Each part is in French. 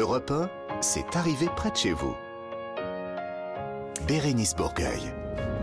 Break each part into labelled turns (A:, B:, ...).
A: Europe 1, c'est arrivé près de chez vous. Bérénice Bourgueil.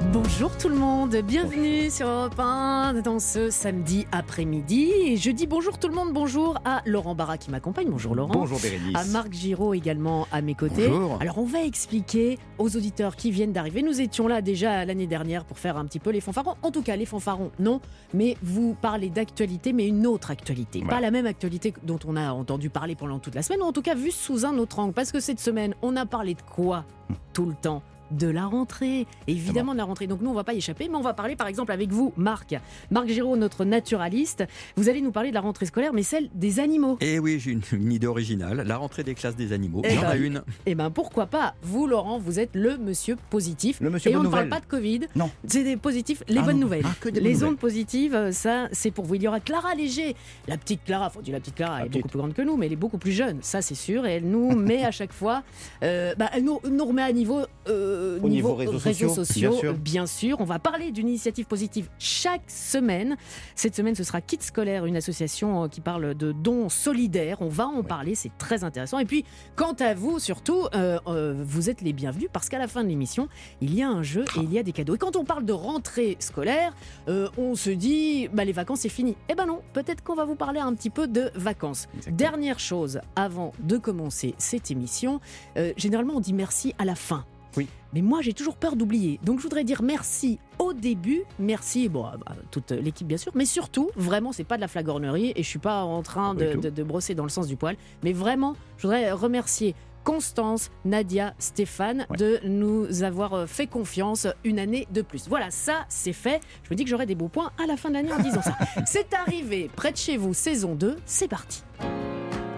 B: Bonjour tout le monde, bienvenue sur Europe 1 dans ce samedi après-midi. Et je dis bonjour tout le monde, bonjour à Laurent Barra qui m'accompagne. Bonjour Laurent.
C: Bonjour Bérénice.
B: À Marc Giraud également à mes côtés.
C: Bonjour.
B: Alors on va expliquer aux auditeurs qui viennent d'arriver. Nous étions là déjà l'année dernière pour faire un petit peu les fanfarons. En tout cas, les fanfarons, non. Mais vous parlez d'actualité, mais une autre actualité.
C: Ouais.
B: Pas la même actualité dont on a entendu parler pendant toute la semaine, ou en tout cas vue sous un autre angle. Parce que cette semaine, on a parlé de quoi tout le temps? De la rentrée, évidemment de la rentrée. Donc nous, on va pas y échapper, mais on va parler par exemple avec vous, Marc. Marc Giraud, notre naturaliste. Vous allez nous parler de la rentrée scolaire, mais celle des animaux.
D: Et oui, j'ai une, une idée originale, la rentrée des classes des animaux.
B: Eh
D: Il y en
B: ben,
D: a une.
B: Eh ben pourquoi pas? Vous, Laurent, vous êtes le monsieur positif.
C: Le monsieur
B: Et on ne parle pas de Covid.
C: Non.
B: C'est des positifs, les
C: Ah
B: bonnes
C: non.
B: nouvelles.
C: Ah, que des
B: les
C: bonnes
B: ondes positives, ça, c'est pour vous. Il y aura Clara Léger, la petite Clara. Faut dire la petite Clara, elle est beaucoup plus grande que nous, mais elle est beaucoup plus jeune. Ça, c'est sûr. Et elle nous met à chaque fois, euh, bah, elle nous, nous remet à niveau, euh,
C: Au niveau réseaux sociaux, bien sûr.
B: bien sûr. On va parler d'une initiative positive chaque semaine. Cette semaine, ce sera Kit Scolaire, une association euh, qui parle de dons solidaires. On va en parler, c'est très intéressant. Et puis, quant à vous, surtout, euh, euh, vous êtes les bienvenus parce qu'à la fin de l'émission, il y a un jeu et il y a des cadeaux. Et quand on parle de rentrée scolaire, euh, on se dit, bah, les vacances, c'est fini. Eh ben non, peut-être qu'on va vous parler un petit peu de vacances.
C: Exactement.
B: Dernière chose, avant de commencer cette émission, euh, généralement, on dit merci à la fin.
C: Oui.
B: Mais moi, j'ai toujours peur d'oublier. Donc, je voudrais dire merci au début. Merci, bon, toute l'équipe, bien sûr. Mais surtout, vraiment, c'est pas de la flagornerie. Et je suis pas en train de,
C: tout.
B: de- de brosser dans le sens du poil. Mais vraiment, je voudrais remercier Constance, Nadia, Stéphane
C: Ouais.
B: de nous avoir euh, fait confiance une année de plus. Voilà, ça, c'est fait. Je me dis que j'aurai des beaux points à la fin de l'année en disant ça. C'est arrivé près de chez vous, saison 2. C'est parti.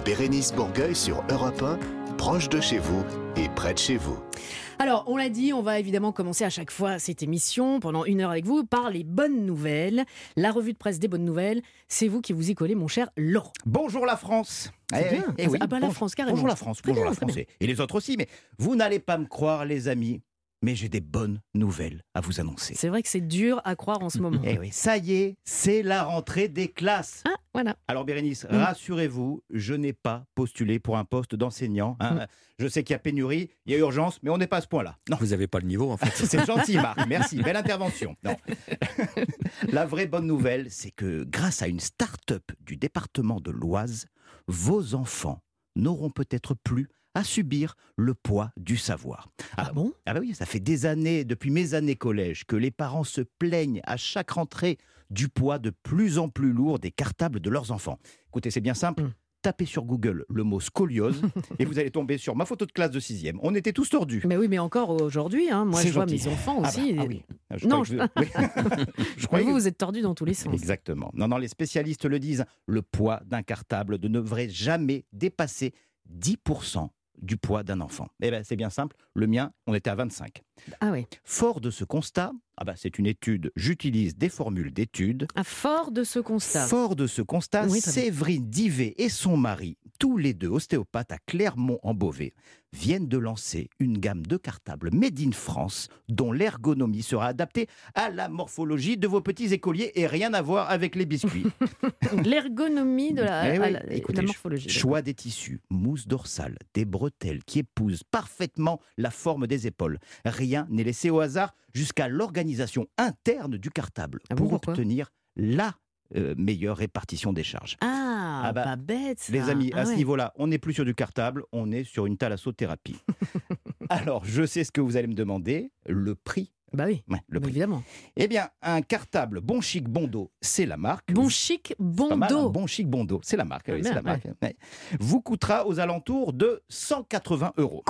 A: Bérénice Bourgueil sur Europe 1, proche de chez vous et près de chez vous.
B: Alors, on l'a dit, on va évidemment commencer à chaque fois cette émission pendant une heure avec vous par les bonnes nouvelles. La revue de presse des bonnes nouvelles, c'est vous qui vous y collez, mon cher Laurent.
C: Bonjour la France. Eh
B: bien.
C: eh oui.
B: Ah bah, la France, carrément.
C: Bonjour la France. Bonjour
B: bien,
C: la France. et les autres aussi. Mais vous n'allez pas me croire, les amis. Mais j'ai des bonnes nouvelles à vous annoncer.
B: C'est vrai que c'est dur à croire en ce moment.
C: Eh oui, ça y est, c'est la rentrée des classes.
B: Ah, voilà.
C: Alors Bérénice,
B: Mm.
C: rassurez-vous, je n'ai pas postulé pour un poste d'enseignant. hein. Je sais qu'il y a pénurie, il y a urgence, mais on n'est pas à ce point-là. Non.
D: Vous n'avez pas le niveau en fait.
C: C'est gentil, Marc. Merci. Belle intervention. Non. La vraie bonne nouvelle, c'est que grâce à une start-up du département de l'Oise, vos enfants n'auront peut-être plus à subir le poids du savoir.
B: Ah bon?
C: Ah bah oui, ça fait des années, depuis mes années collège, que les parents se plaignent à chaque rentrée du poids de plus en plus lourd des cartables de leurs enfants. Écoutez, c'est bien simple.
B: Mm.
C: Tapez sur Google le mot scoliose et vous allez tomber sur ma photo de classe de sixième. On était tous tordus.
B: Mais oui, mais encore aujourd'hui, hein, moi je vois mes enfants
C: Ah bah,
B: aussi.
C: ah oui. Ah, je
B: Non,
C: croyais que oui. je croyais
B: vous,
C: que-
B: vous êtes tordus dans tous les sens.
C: Exactement. Non, non, les spécialistes le disent, le poids d'un cartable ne devrait jamais dépasser 10% du poids d'un enfant. Eh bien, c'est bien simple, le mien, on était à 25.
B: Ah oui.
C: Fort de ce constat, ah bah, c'est une étude, j'utilise des formules d'études.
B: À fort de ce constat.
C: Fort de ce constat,
B: Oui.
C: Séverine Divet et son mari, tous les deux ostéopathes à Clermont-en-Beauvais, viennent de lancer une gamme de cartables made in France dont l'ergonomie sera adaptée à la morphologie de vos petits écoliers et rien à voir avec les biscuits.
B: L'ergonomie de la,
C: Eh
B: à
C: oui,
B: la-
C: écoutez,
B: la morphologie.
C: Choix des tissus, mousse dorsale, des bretelles qui épousent parfaitement la forme des épaules. Rien n'est laissé au hasard jusqu'à l'organisation interne du cartable
B: Ah
C: pour obtenir la euh, meilleure répartition des charges.
B: Ah,
C: Ah bah,
B: pas bête. ça.
C: Les amis,
B: Ah
C: à ce niveau-là, on n'est plus sur du cartable, on est sur une thalassothérapie. Alors, je sais ce que vous allez me demander, le prix.
B: Bah oui,
C: Ouais, le prix.
B: évidemment.
C: Eh bien, un cartable bon chic bon dos, c'est la marque.
B: Bon chic, bon
C: Pas mal, hein,
B: dos.
C: bon chic bon dos, c'est la marque.
B: Ah,
C: oui, c'est la
B: bien,
C: marque. ouais. Vous coûtera aux alentours de 180 euros.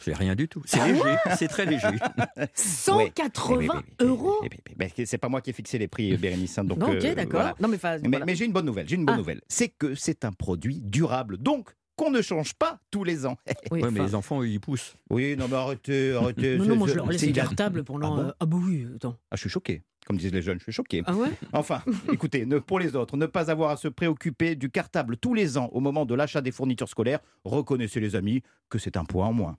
D: C'est rien du tout. C'est léger, c'est très léger.
B: 180
C: Eh oui,
B: euros?
C: Ben, C'est pas moi qui ai fixé les prix, Bérénice. hein, donc,
B: Non, Ok,
C: euh,
B: d'accord.
C: voilà.
B: Non, mais,
C: mais j'ai une bonne nouvelle. J'ai une bonne
B: Ah.
C: nouvelle. C'est que c'est un produit durable, donc qu'on ne change pas tous les ans.
B: Oui,
D: Ouais, mais les enfants, ils poussent.
C: Oui, non, mais arrêtez, arrêtez.
B: non, non, moi je leur laisse cartables pendant.
C: Ah bon
B: euh, Ah, bah oui, attends.
C: Ah, je suis choqué. Comme disent les jeunes, je suis choqué.
B: Ah ouais
C: Enfin, écoutez, ne, pour les autres, ne pas avoir à se préoccuper du cartable tous les ans au moment de l'achat des fournitures scolaires, reconnaissez les amis que c'est un poids en moins.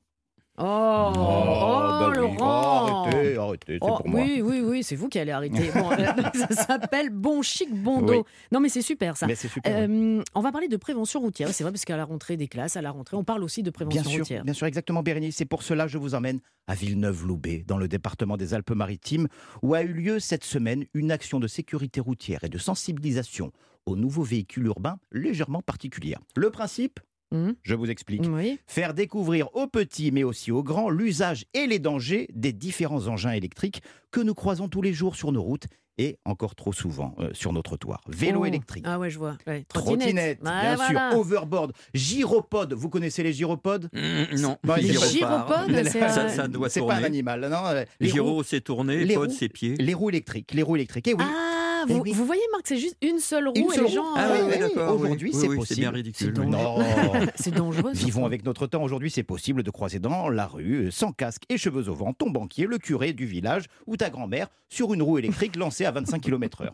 B: Oh, oh,
C: bah oui.
B: Laurent
C: Arrêtez, arrêtez, c'est
B: Oh,
C: pour moi.
B: oui, oui, oui, c'est vous qui allez arrêter. Bon, euh, ça s'appelle Bon Chic Bon Dos.
C: Oui.
B: Non, mais c'est super ça.
C: Mais super.
B: Euh, on va parler de prévention routière. C'est vrai parce qu'à la rentrée des classes, à la rentrée, on parle aussi de prévention
C: Bien sûr,
B: routière.
C: bien sûr, exactement, Bérénice. C'est pour cela que je vous emmène à Villeneuve-Loubet, dans le département des Alpes-Maritimes, où a eu lieu cette semaine une action de sécurité routière et de sensibilisation aux nouveaux véhicules urbains légèrement particulière. Le principe,
B: Mhm.
C: je vous explique.
B: Oui.
C: Faire découvrir aux petits mais aussi aux grands l'usage et les dangers des différents engins électriques que nous croisons tous les jours sur nos routes et encore trop souvent euh, sur nos trottoirs. Vélo
B: Oh.
C: électrique.
B: Ah ouais, je vois. Ouais,
C: Trottinette,
B: Ouais,
C: bien
B: voilà.
C: sûr, overboard, gyropode. Vous connaissez les gyropodes
D: Mm, non,
C: Bah,
B: Les gyropodes, c'est
D: ça, ça doit
C: C'est pas un animal, non. euh, Les roues,
D: Gyro, c'est tourné,
C: les
D: pod, c'est
C: les roues électriques, les roues électriques. Et oui,
B: Ah,
C: Eh
B: vous,
C: oui.
B: vous voyez, Marc, c'est juste une seule roue
C: Une
B: et les
C: roue.
B: gens.
C: Ah
B: euh,
C: oui, oui,
D: d'accord,
C: aujourd'hui,
D: oui,
C: c'est
D: oui,
C: possible.
D: C'est bien ridicule.
B: C'est
D: oui.
C: non.
B: c'est dangereux.
C: Vivons avec notre temps. Aujourd'hui, c'est possible de croiser dans la rue, euh, sans casque et cheveux au vent, ton banquier, le curé du village ou ta grand-mère sur une roue électrique lancée à 25 km/h.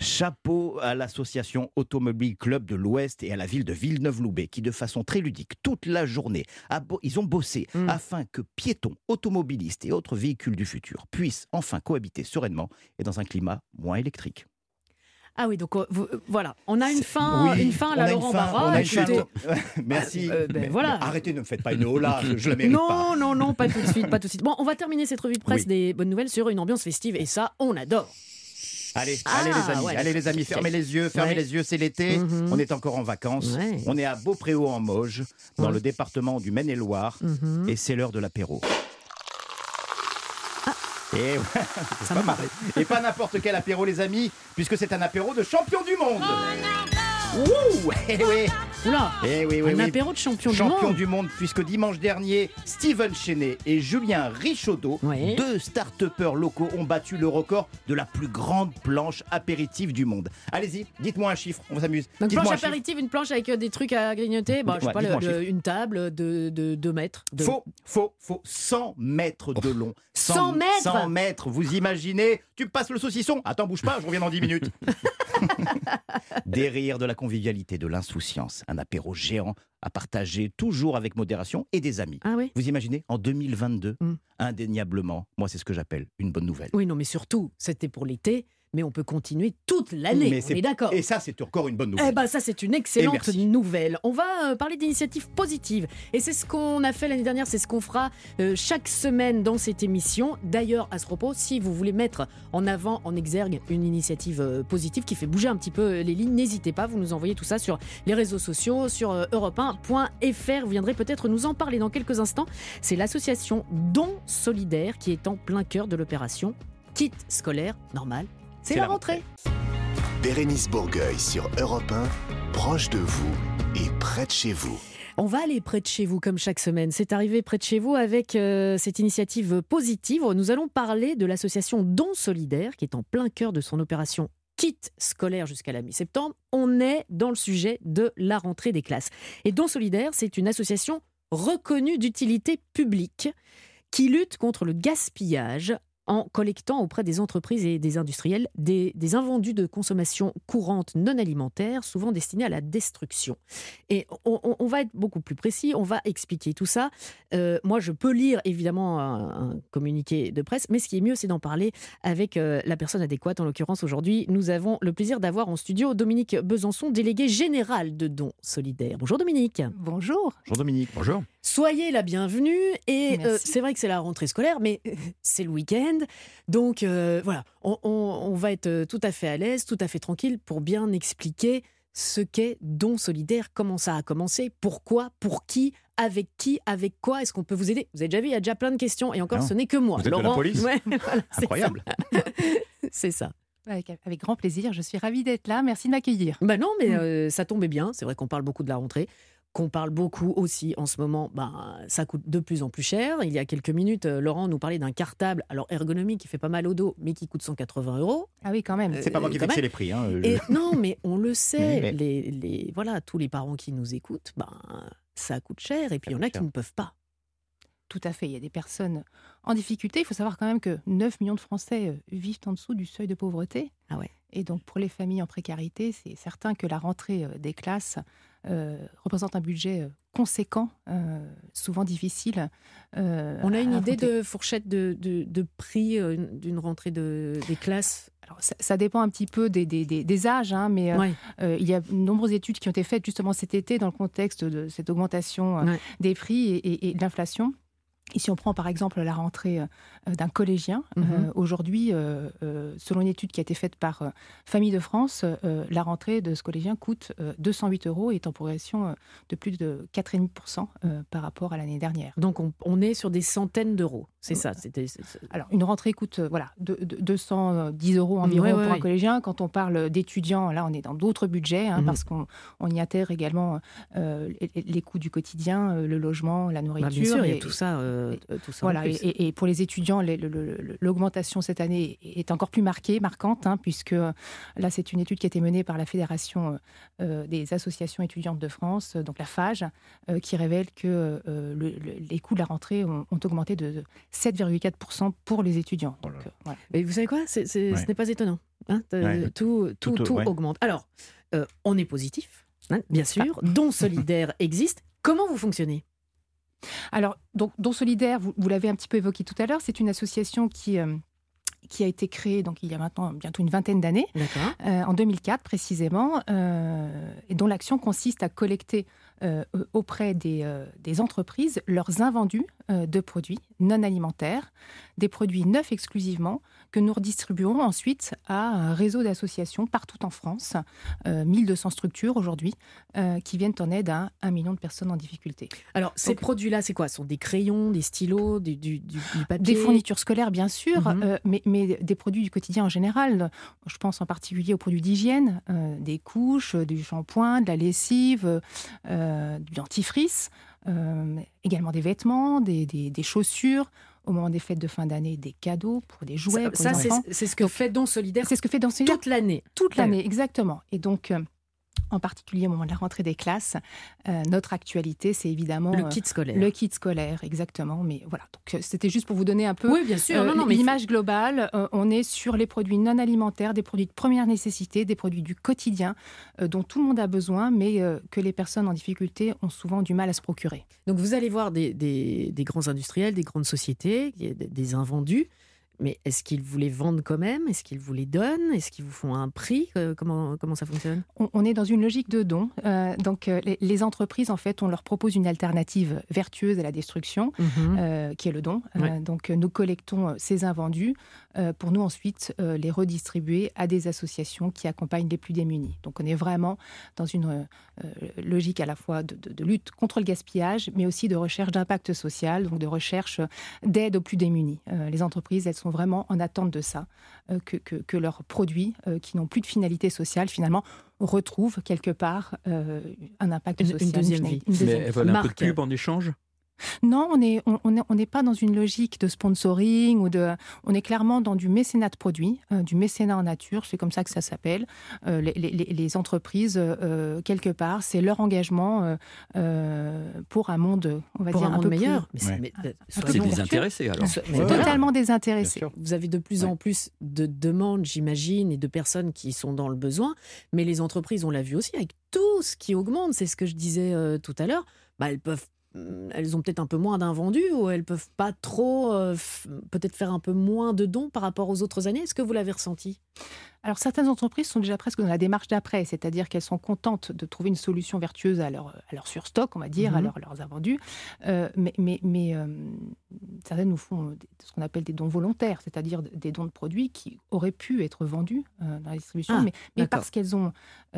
C: Chapeau à l'association Automobile Club de l'Ouest et à la ville de Villeneuve-Loubet qui, de façon très ludique, toute la journée, ils ont bossé
B: Mm.
C: afin que piétons, automobilistes et autres véhicules du futur puissent enfin cohabiter sereinement et dans un climat moins électrique.
B: Ah oui, donc euh, euh, voilà, on a une fin,
C: Oui,
B: une fin à la Laurent Barra.
C: Merci.
B: Euh, ben
C: Mais-
B: voilà.
C: mais arrêtez, ne me faites pas une hola, je, je la mérite pas.
B: Non, non, non, pas tout de suite, pas tout de suite. Bon, on va terminer cette revue de presse
C: Oui.
B: des bonnes nouvelles sur une ambiance festive et ça, on adore.
C: Allez,
B: Ah,
C: allez les amis,
B: ouais.
C: allez les amis, fermez les yeux, fermez
B: Ouais.
C: les yeux, c'est l'été,
B: Mhm.
C: on est encore en vacances,
B: Ouais.
C: on est à Beaupréau en Moge, dans le département du Maine-et-Loire,
B: Mhm.
C: et c'est l'heure de l'apéro. Et, pas mal. Et pas n'importe quel apéro les amis, puisque c'est un apéro de champion du monde. Ouh, eh oui,
B: Oula,
C: eh oui, oui,
B: un
C: oui.
B: apéro de champion,
C: Champion
B: du monde.
C: du monde, puisque dimanche dernier, Steven Chenet et Julien Richaudot, deux start-upers locaux, ont battu le record de la plus grande planche apéritive du monde. Allez-y, dites-moi un chiffre, on s'amuse. Dites-moi
B: planche
C: un
B: apéritive, une planche avec euh, des trucs à grignoter, je sais
C: Ouais,
B: pas, le-
C: un
B: le- une table de 2 mètres. de-
C: Faux, faux, faux. 100 mètres de long.
B: 100 mètres
C: 100 mètres, vous imaginez Tu passes le saucisson Attends, bouge pas, je reviens dans 10 minutes. Des rires, de la convivialité, de l'insouciance. Un apéro géant à partager toujours avec modération et des amis.
B: Ah oui
C: Vous imaginez En 2022,
B: Mm.
C: indéniablement, moi c'est ce que j'appelle une bonne nouvelle.
B: Oui, non, mais surtout, c'était pour l'été, mais on peut continuer toute l'année.
C: Mais
B: on est d'accord.
C: Et ça, c'est encore une bonne nouvelle.
B: Eh ben ça c'est une excellente nouvelle. On va euh, parler d'initiatives positives et c'est ce qu'on a fait l'année dernière, c'est ce qu'on fera euh, chaque semaine dans cette émission. D'ailleurs à ce propos, si vous voulez mettre en avant, en exergue une initiative euh, positive qui fait bouger un petit peu les lignes, n'hésitez pas, vous nous envoyez tout ça sur les réseaux sociaux, sur euh, europe1.fr. Vous viendrez peut-être nous en parler dans quelques instants. C'est l'association Don Solidaire qui est en plein cœur de l'opération Kit scolaire normal. C'est la rentrée.
A: Bérénice Bourgueil sur Europe 1, proche de vous et près de chez vous.
B: On va aller près de chez vous comme chaque semaine. C'est arrivé près de chez vous avec euh, cette initiative positive. Nous allons parler de l'association Don Solidaire qui est en plein cœur de son opération kit scolaire jusqu'à la mi-septembre. On est dans le sujet de la rentrée des classes. Et Don Solidaire, c'est une association reconnue d'utilité publique qui lutte contre le gaspillage en collectant auprès des entreprises et des industriels des, des invendus de consommation courante non alimentaire, souvent destinés à la destruction. Et on, on- on va être beaucoup plus précis, on va expliquer tout ça. Euh, moi, je peux lire évidemment un, un communiqué de presse, mais ce qui est mieux, c'est d'en parler avec euh, la personne adéquate. En l'occurrence, aujourd'hui, nous avons le plaisir d'avoir en studio Dominique Besançon, délégué général de Don Solidaire. Bonjour Dominique.
E: Bonjour.
C: Bonjour Dominique.
D: Bonjour.
B: Soyez la bienvenue. Et euh, c'est vrai que c'est la rentrée scolaire, mais c'est le week-end. Donc euh, voilà, on, on- on va être euh, tout à fait à l'aise, tout à fait tranquille pour bien expliquer ce qu'est Don Solidaire, comment ça a commencé, pourquoi, pour qui, avec qui, avec quoi, est-ce qu'on peut vous aider? Vous avez déjà vu, il y a déjà plein de questions et encore,
C: Non.
B: ce n'est que moi.
C: Vous êtes de la
B: Laurent,
C: police
B: Ouais, voilà,
C: Incroyable.
B: C'est ça.
E: Avec, avec grand plaisir, je suis ravie d'être là. Merci de m'accueillir.
B: Bah non, mais
E: Mm.
B: euh, ça tombait bien. C'est vrai qu'on parle beaucoup de la rentrée, qu'on parle beaucoup aussi en ce moment. Ben, ça coûte de plus en plus cher. Il y a quelques minutes, euh, Laurent nous parlait d'un cartable, alors ergonomique, qui fait pas mal au dos, mais qui coûte 180 euros.
E: Ah oui, quand même.
C: C'est pas moi qui
B: même.
C: les prix. hein, je-
B: Et non, mais on le sait.
C: Mais-
B: Les, les- voilà, tous les parents qui nous écoutent, ben, ça coûte cher. Et puis il y en a qui ne peuvent pas.
E: Tout à fait. Il y a des personnes en difficulté. Il faut savoir quand même que 9 millions de Français euh, vivent en dessous du seuil de pauvreté.
B: Ah ouais.
E: Et donc, pour les familles en précarité, c'est certain que la rentrée euh, des classes représente un budget conséquent, souvent difficile.
B: On a une idée de fourchette de, de, prix d'une rentrée de, des classes?
E: Alors, ça, dépend un petit peu des, des, des, âges, hein, mais il y a de nombreuses études qui ont été faites justement cet été dans le contexte de cette augmentation des prix et de l'inflation. Et si on prend par exemple la rentrée euh, d'un collégien, euh, mhm. aujourd'hui, euh, selon une étude qui a été faite par Famille de France, la rentrée de ce collégien coûte 208 euros et est en progression de plus de 4,5% par rapport à l'année dernière.
B: Donc on, est sur des centaines d'euros, c'est ça
E: Alors une rentrée coûte voilà, 210 euros environ pour un collégien. Quand on parle d'étudiants, là on est dans d'autres budgets, hein, mhm. parce qu'on y intègre également les, coûts du quotidien, le logement, la nourriture.
B: Bah, bien sûr, il y a tout ça euh, tout ça.
E: Voilà, et, pour les étudiants, l'augmentation cette année est encore plus marquée, marquante, hein, puisque euh, là, c'est une étude qui a été menée par la Fédération euh, des associations étudiantes de France, donc la FAGE, qui révèle que les coûts de la rentrée ont, augmenté de 7,4% pour les étudiants.
B: Oh Mais vous savez quoi Ce n'est pas étonnant. Hein, tout, tout, tout, augmente. Alors, on est positif, hein, bien sûr. Don solidaire existe. Comment vous fonctionnez?
E: Alors, donc, Don Solidaire, vous, l'avez un petit peu évoqué tout à l'heure, c'est une association qui... Euh, qui a été créée donc il y a maintenant bientôt une vingtaine d'années, euh, en 2004 précisément, euh, et dont l'action consiste à collecter auprès des, des, entreprises leurs invendus de produits non alimentaires, des produits neufs exclusivement, que nous redistribuons ensuite à un réseau d'associations partout en France, 1200 euh, structures aujourd'hui, euh, qui viennent en aide à un million de personnes en difficulté.
B: Alors, ces produits-là, c'est quoi? Ce sont des crayons, des stylos, du, du,
E: papier? Des fournitures scolaires, bien sûr, mhm. euh, mais, mais, des produits du quotidien en général. Je pense en particulier aux produits d'hygiène, des couches, du shampoing, de la lessive, du dentifrice, également des vêtements, des, des, des chaussures au moment des fêtes de fin d'année des cadeaux pour des jouets.
B: Ça, c'est ce que fait Don Solidaire.
E: C'est ce que fait Don Solidaire
B: toute l'année.
E: Toute l'année, exactement. Et donc, euh, en particulier au moment de la rentrée des classes. Euh, notre actualité, c'est évidemment
B: le kit scolaire.
E: le kit scolaire, exactement. Mais voilà, donc euh, c'était juste pour vous donner un peu
B: oui, bien sûr.
E: l'image globale. on est sur les produits non alimentaires, des produits de première nécessité, des produits du quotidien dont tout le monde a besoin, mais que les personnes en difficulté ont souvent du mal à se procurer.
B: Donc vous allez voir des, des, des grands industriels, des grandes sociétés, des invendus. Mais est-ce qu'ils vous les vendent quand même? Est-ce qu'ils vous les donnent? Est-ce qu'ils vous font un prix? Euh, comment, comment ça fonctionne?
E: On, est dans une logique de don. Euh, donc, euh, les, entreprises, en fait, on leur propose une alternative vertueuse à la destruction, mhm. qui est le don. donc, nous collectons ces invendus pour nous ensuite les redistribuer à des associations qui accompagnent les plus démunis. Donc, on est vraiment dans une logique à la fois de, de, lutte contre le gaspillage, mais aussi de recherche d'impact social, donc de recherche d'aide aux plus démunis. les entreprises, elles sont vraiment en attente de ça, euh, que, que, leurs produits, euh, qui n'ont plus de finalité sociale, finalement, retrouvent quelque part euh, un impact social.
B: Une deuxième vie. Mais
D: elles veulent un peu de pub en échange?
E: Non, on n'est on, pas dans une logique de sponsoring ou de. On est clairement dans du mécénat de produits, euh, du mécénat en nature, c'est comme ça que ça s'appelle. Euh, les, entreprises, euh, quelque part, c'est leur engagement pour un monde, on va
B: dire,
E: un,
B: peu meilleur.
D: Mais c'est désintéressé alors.
E: Totalement désintéressé.
B: Vous avez de plus en plus de demandes, j'imagine, et de personnes qui sont dans le besoin. Mais les entreprises, on l'a vu aussi, avec tout ce qui augmente, c'est ce que je disais tout à l'heure. Bah, elles peuvent elles ont peut-être un peu moins d'invendus ou elles peuvent pas trop, euh, peut-être faire un peu moins de dons par rapport aux autres années? Est-ce que vous l'avez ressenti?
E: Alors certaines entreprises sont déjà presque dans la démarche d'après, c'est-à-dire qu'elles sont contentes de trouver une solution vertueuse à leur, à leur surstock, on va dire, à mhm. leurs invendus, euh, mais, mais, mais euh, certaines nous font ce qu'on appelle des dons volontaires, c'est-à-dire des dons de produits qui auraient pu être vendus euh, dans la distribution, ah, mais, parce qu'elles ont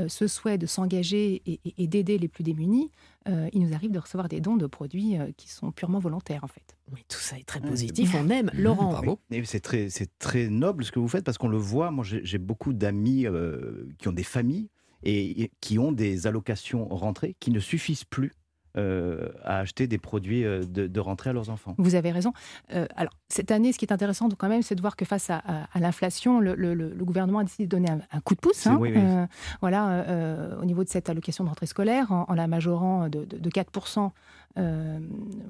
E: ce souhait de s'engager et, d'aider les plus démunis, il nous arrive de recevoir des dons de produits qui sont purement volontaires en fait.
B: Oui, tout ça est très positif, on aime. Laurent.
C: Bravo. C'est très, très noble ce que vous faites parce qu'on le voit. Moi, j'ai beaucoup d'amis euh, qui ont des familles et, qui ont des allocations rentrées qui ne suffisent plus euh, à acheter des produits euh, de, rentrée à leurs enfants.
E: Vous avez raison. alors, cette année, ce qui est intéressant quand même, c'est de voir que face à, l'inflation, le, gouvernement a décidé de donner un, coup de pouce. Hein, voilà, au niveau de cette allocation de rentrée scolaire, en, la majorant de, de 4% euh,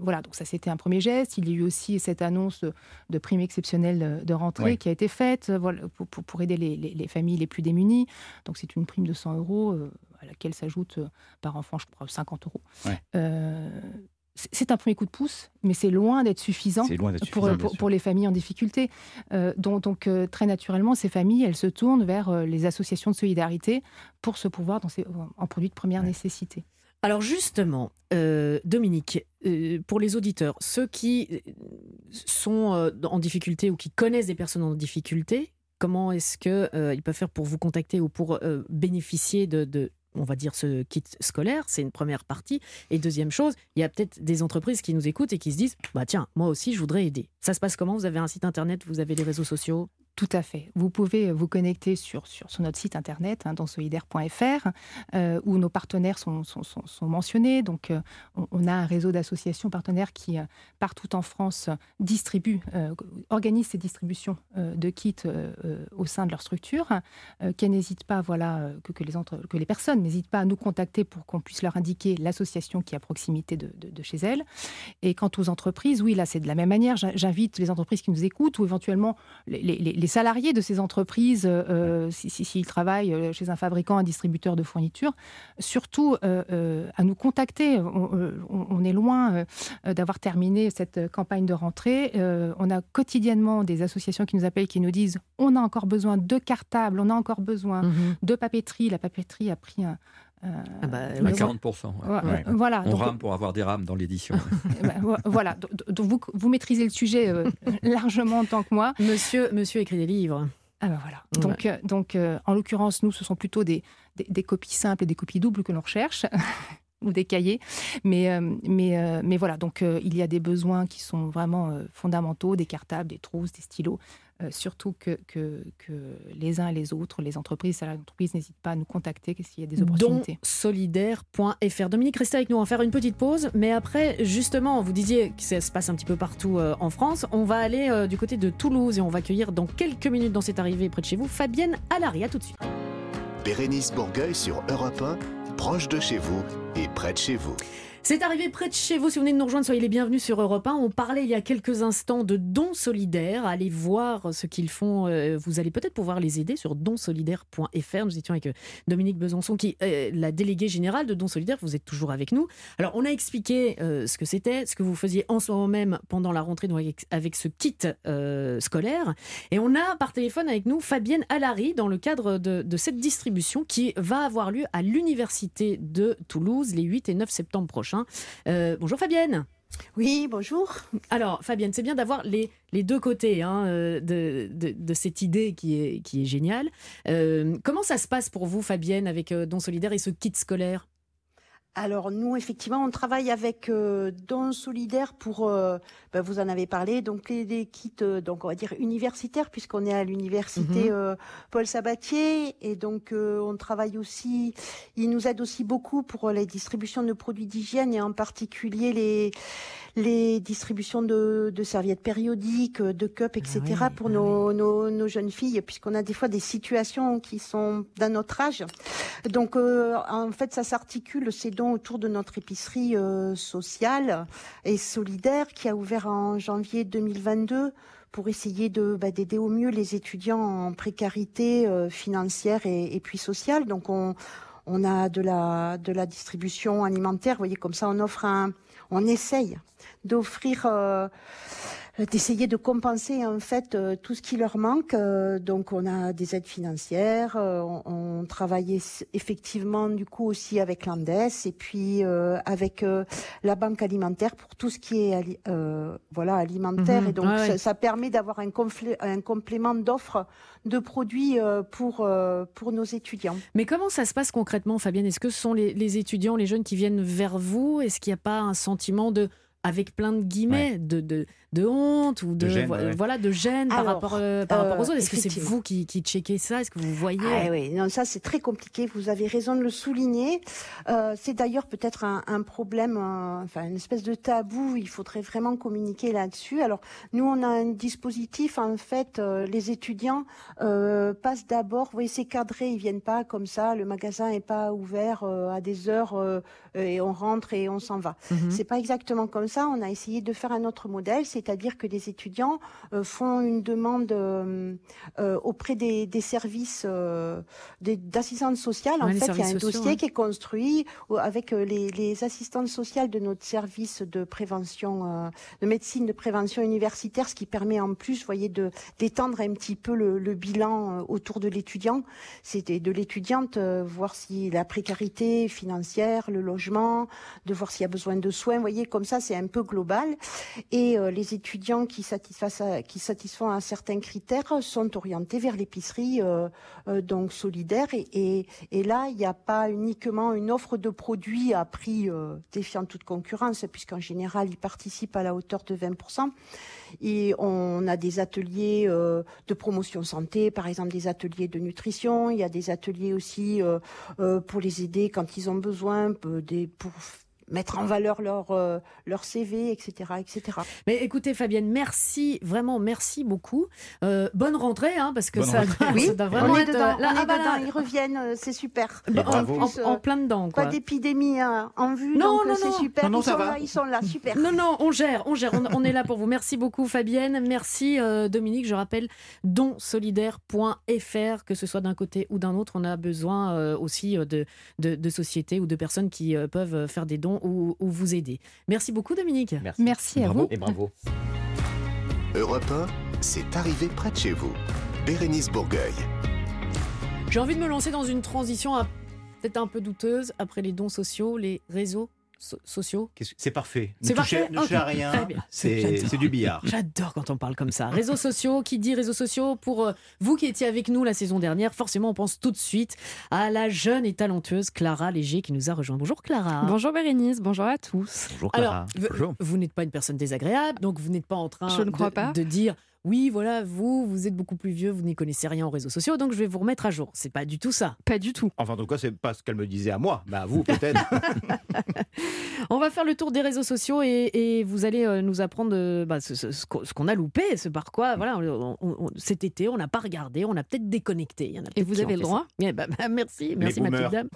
E: voilà, donc ça c'était un premier geste. Il y a eu aussi cette annonce de prime exceptionnelle de rentrée qui a été faite voilà, pour, aider les, familles les plus démunies. Donc c'est une prime de 100 euros. Euh, à laquelle s'ajoute par enfant, je crois, 50 euros c'est un premier coup de pouce, mais c'est loin d'être suffisant, pour, pour, les familles en difficulté. Euh, donc, euh, très naturellement, ces familles, elles se tournent vers euh, les associations de solidarité pour se pouvoir dans ces, en produits de première nécessité.
B: Alors justement, Dominique, pour les auditeurs, ceux qui sont en difficulté ou qui connaissent des personnes en difficulté, comment est-ce qu'ils peuvent faire pour vous contacter ou pour bénéficier de on va dire, ce kit scolaire, c'est une première partie. Et deuxième chose, il y a peut-être des entreprises qui nous écoutent et qui se disent, bah tiens, moi aussi, je voudrais aider. Ça se passe comment? Vous avez un site internet, vous avez des réseaux sociaux?
E: Tout à fait. Vous pouvez vous connecter sur, notre site internet, hein, dans solidaire.fr, euh, où nos partenaires sont, mentionnés. Donc, euh, on, a un réseau d'associations partenaires qui, euh, partout en France, distribuent, organisent ces distributions de kits au sein de leur structure, qui n'hésitent pas, voilà, que, les personnes n'hésitent pas à nous contacter pour qu'on puisse leur indiquer l'association qui est à proximité de, chez elles. Et quant aux entreprises, oui, là, c'est de la même manière. J'invite les entreprises qui nous écoutent ou éventuellement les salariés de ces entreprises, euh, euh, s'ils travaillent euh, chez un fabricant, un distributeur de fournitures, surtout à nous contacter. On, est loin d'avoir terminé cette campagne de rentrée. on a quotidiennement des associations qui nous appellent, qui nous disent on a encore besoin de cartables, on a encore besoin mhm. de papeterie. La papeterie a pris un,
D: à 40%.
E: Voilà.
D: On rame pour avoir des rames dans l'édition.
E: Eh ben, voilà. Donc, vous, vous, maîtrisez le sujet euh, largement en tant que moi.
B: Monsieur, monsieur écrit des livres.
E: Ah ben voilà. Donc, euh, donc euh, en l'occurrence, nous, ce sont plutôt des, des, copies simples et des copies doubles que l'on recherche. ou des cahiers. Mais, mais, mais voilà, donc il y a des besoins qui sont vraiment fondamentaux, des cartables, des trousses, des stylos. Surtout que, que, que, les uns et les autres, les entreprises, les entreprises n'hésitent pas à nous contacter s'il y a des opportunités.
B: solidaire.fr. Dominique, restez avec nous, on va faire une petite pause. Mais après, justement, vous disiez que ça se passe un petit peu partout en France. On va aller du côté de Toulouse et on va accueillir dans quelques minutes dans cette arrivée près de chez vous Fabienne Alary. À tout de suite.
A: Bérénice Bourgueil sur Europe 1 proche de chez vous et près de chez vous.
B: C'est arrivé près de chez vous. Si vous venez de nous rejoindre, soyez les bienvenus sur Europe 1. On parlait il y a quelques instants de dons solidaires. Allez voir ce qu'ils font. Euh, vous allez peut-être pouvoir les aider sur donsolidaire.fr. Nous étions avec euh, Dominique Besançon, qui est la déléguée générale de Dons Solidaires. Vous êtes toujours avec nous. Alors, on a expliqué euh, ce que c'était, ce que vous faisiez en ce moment même pendant la rentrée avec, ce kit scolaire. Et on a par téléphone avec nous Fabienne Alary dans le cadre de, de cette distribution qui va avoir lieu à l'Université de Toulouse les 8 et 9 septembre prochains. Euh, bonjour Fabienne.
F: Oui, bonjour.
B: Alors, Fabienne, c'est bien d'avoir les, les, deux côtés hein, euh, de, de, cette idée qui est, qui est géniale. Euh, comment ça se passe pour vous, Fabienne, avec Don Solidaire et ce kit scolaire?
F: Alors nous, effectivement, on travaille avec euh, Don Solidaire pour, euh, ben, vous en avez parlé, donc les, kits, euh, donc on va dire universitaires, puisqu'on est à l'université mhm. Paul Sabatier, et donc on travaille aussi, il nous aide aussi beaucoup pour les distributions de produits d'hygiène et en particulier les les distributions de, de serviettes périodiques, de cups, etc. Ah pour ah nos, nos, nos, jeunes filles, puisqu'on a des fois des situations qui sont d'un autre âge. Donc en fait, ça s'articule ces dons autour de notre épicerie euh, sociale et solidaire qui a ouvert en janvier 2022 pour essayer de bah, d'aider au mieux les étudiants en précarité euh, financière et, puis sociale. Donc on, a de la de la distribution alimentaire. Vous voyez comme ça, on offre un, on essaye d'offrir euh, d'essayer de compenser en fait euh, tout ce qui leur manque. Euh, donc on a des aides financières, euh, on, on travaillait effectivement du coup aussi avec l'Andes et puis avec la banque alimentaire pour tout ce qui est voilà alimentaire mhm. et donc ça, permet d'avoir un, un complément d'offres de produits pour pour nos étudiants.
B: Mais comment ça se passe concrètement, Fabienne? Est-ce que ce sont les, les étudiants, les jeunes qui viennent vers vous? Est-ce qu'il n'y a pas un sentiment de avec plein de guillemets, de, de, de, honte ou de, gêne, voilà, de gêne par, rapport, euh, par rapport aux autres. Est-ce que c'est vous qui, qui checkez ça? Est-ce que vous voyez?
F: Ah, Oui, non, ça c'est très compliqué. Vous avez raison de le souligner. Euh, c'est d'ailleurs peut-être un, un, problème, euh, enfin une espèce de tabou. Il faudrait vraiment communiquer là-dessus. Alors nous, on a un dispositif. En fait, les étudiants passent d'abord. Vous voyez, c'est cadré. Ils viennent pas comme ça. Le magasin est pas ouvert à des heures et on rentre et on s'en va. Mhm. C'est pas exactement comme ça ça, on a essayé de faire un autre modèle, c'est-à-dire que les étudiants font une demande auprès des, services d'assistance sociale. En fait, il y a un dossier qui est construit avec les, les, assistantes sociales de notre service de prévention, de médecine de prévention universitaire, ce qui permet en plus, vous voyez, de d'étendre un petit peu le, le bilan autour de l'étudiant, c'était de l'étudiante, voir si la précarité financière, le logement, de voir s'il y a besoin de soins. Vous voyez, comme ça, c'est un peu global. Et euh, les étudiants qui, satisfont à certains critères sont orientés vers l'épicerie euh, euh, donc solidaire. Et, là, il n'y a pas uniquement une offre de produits à prix défiant toute concurrence, puisqu'en général, ils participent à la hauteur de 20%. Et on a des ateliers de promotion santé, par exemple des ateliers de nutrition. Il y a des ateliers aussi pour les aider quand ils ont besoin, des, mettre en valeur leur, euh, leur CV, etc., etc.
B: Mais écoutez, Fabienne, merci, vraiment merci beaucoup. Euh, bonne rentrée, hein, parce que ça,
F: oui, ça vraiment on est dedans, là, on est dedans, ils reviennent, euh, c'est super.
B: En, plein dedans, quoi.
F: Pas d'épidémie hein, en vue, non, donc c'est super. Non, ils, sont là, ils sont là, super.
B: Non, non, on gère, on gère, on, est là pour vous. Merci beaucoup, Fabienne. Merci, Dominique. Je rappelle, donsolidaire.fr, que ce soit d'un côté ou d'un autre, on a besoin aussi de, de, de sociétés ou de personnes qui peuvent faire des dons ou, vous aider. Merci beaucoup Dominique.
E: Merci, à vous.
D: Et bravo.
A: Europe 1, c'est arrivé près de chez vous. Bérénice Bourgueil.
B: J'ai envie de me lancer dans une transition peut-être un peu douteuse après les dons sociaux, les réseaux sociaux.
C: C'est parfait. Ne touchez, à rien. C'est du billard.
B: J'adore quand on parle comme ça. Réseaux sociaux, qui dit réseaux sociaux Pour euh, vous qui étiez avec nous la saison dernière, forcément, on pense tout de suite à la jeune et talentueuse Clara Léger qui nous a rejoint. Bonjour Clara.
G: Bonjour Bérénice, bonjour à tous.
C: Bonjour Clara.
B: Alors, vous, n'êtes pas une personne désagréable, donc vous n'êtes pas en train
G: Je ne crois pas.
B: de dire oui, voilà, vous, vous êtes beaucoup plus vieux, vous n'y connaissez rien aux réseaux sociaux, donc je vais vous remettre à jour. C'est pas du tout ça.
G: Pas du tout.
C: Enfin, en tout cas, c'est pas ce qu'elle me disait à moi, mais à vous peut-être.
B: on va faire le tour des réseaux sociaux et, vous allez euh, nous apprendre euh, bah, ce, qu'on a loupé, ce par quoi, voilà, cet été, on n'a pas regardé, on a peut-être déconnecté.
G: et vous avez le droit
B: bah, bah, Merci, merci ma petite dame.